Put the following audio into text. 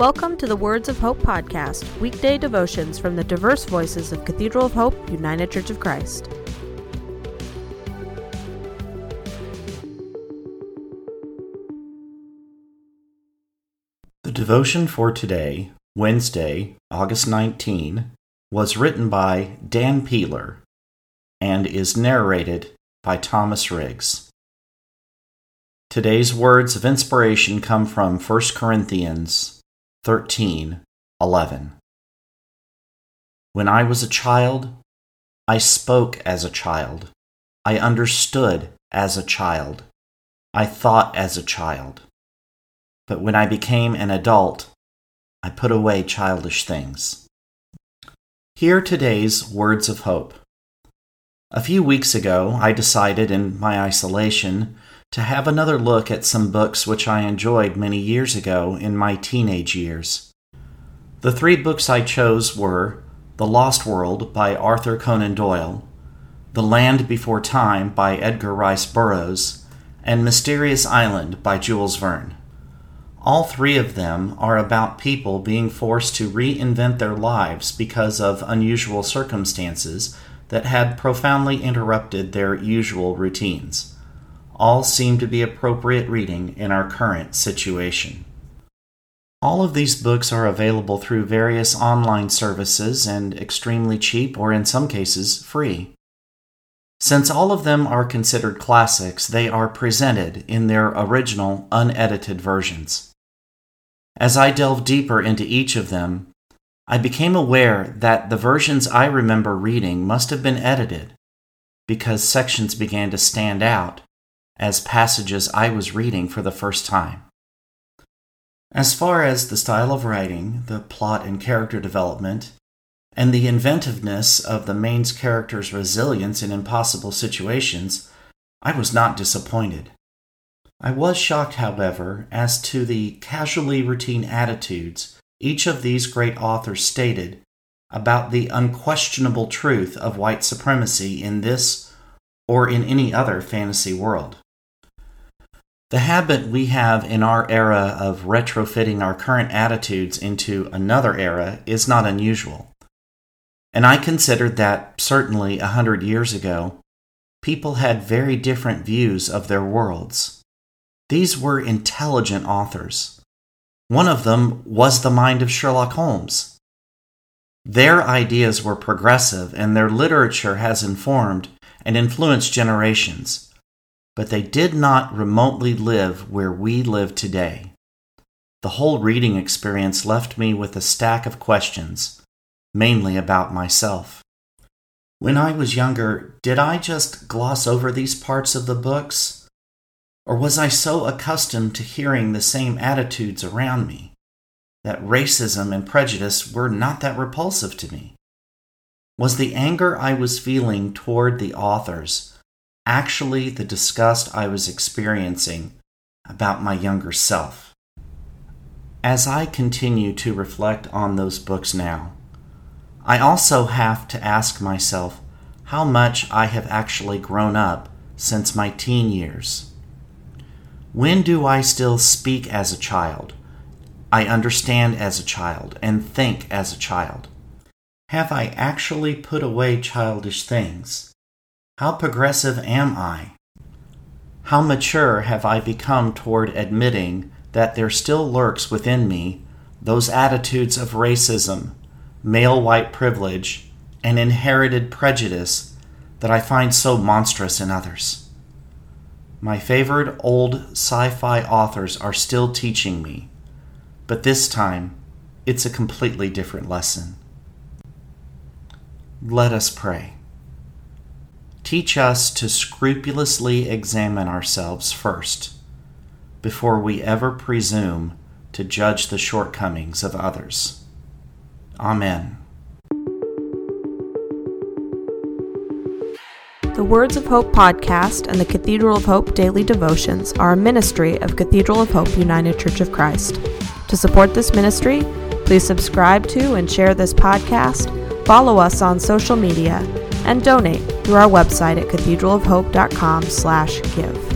Welcome to the Words of Hope podcast, weekday devotions from the diverse voices of Cathedral of Hope, United Church of Christ. The devotion for today, Wednesday, August 19, was written by Dan Peeler and is narrated by Thomas Riggs. Today's words of inspiration come from 1 Corinthians 13 11. When I was a child, I spoke as a child. I understood as a child. I thought as a child. But when I became an adult, I put away childish things. Hear today's words of hope. A few weeks ago, I decided in my isolation to have another look at some books which I enjoyed many years ago in my teenage years. The three books I chose were The Lost World by Arthur Conan Doyle, The Land Before Time by Edgar Rice Burroughs, and Mysterious Island by Jules Verne. All three of them are about people being forced to reinvent their lives because of unusual circumstances that had profoundly interrupted their usual routines all seem to be appropriate reading in our current situation. All of these books are available through various online services and extremely cheap, or in some cases, free. Since all of them are considered classics, they are presented in their original, unedited versions. As I delved deeper into each of them, I became aware that the versions I remember reading must have been edited because sections began to stand out as passages I was reading for the first time. As far as the style of writing, the plot and character development, and the inventiveness of the main character's resilience in impossible situations, I was not disappointed. I was shocked, however, as to the casually routine attitudes each of these great authors stated about the unquestionable truth of white supremacy in this or in any other fantasy world. The habit we have in our era of retrofitting our current attitudes into another era is not unusual. And I considered that certainly a hundred years ago, people had very different views of their worlds. These were intelligent authors. One of them was the mind of Sherlock Holmes. Their ideas were progressive, and their literature has informed and influenced generations but they did not remotely live where we live today. The whole reading experience left me with a stack of questions, mainly about myself. When I was younger, did I just gloss over these parts of the books? Or was I so accustomed to hearing the same attitudes around me that racism and prejudice were not that repulsive to me? Was the anger I was feeling toward the authors actually the disgust I was experiencing about my younger self. As I continue to reflect on those books now, I also have to ask myself how much I have actually grown up since my teen years. When do I still speak as a child? I understand as a child and think as a child. Have I actually put away childish things? How progressive am I? How mature have I become toward admitting that there still lurks within me those attitudes of racism, male white privilege, and inherited prejudice that I find so monstrous in others? My favorite old sci fi authors are still teaching me, but this time it's a completely different lesson. Let us pray. Teach us to scrupulously examine ourselves first before we ever presume to judge the shortcomings of others. Amen. The Words of Hope podcast and the Cathedral of Hope daily devotions are a ministry of Cathedral of Hope United Church of Christ. To support this ministry, please subscribe to and share this podcast, follow us on social media, and donate through our website at cathedralofhope.com/give.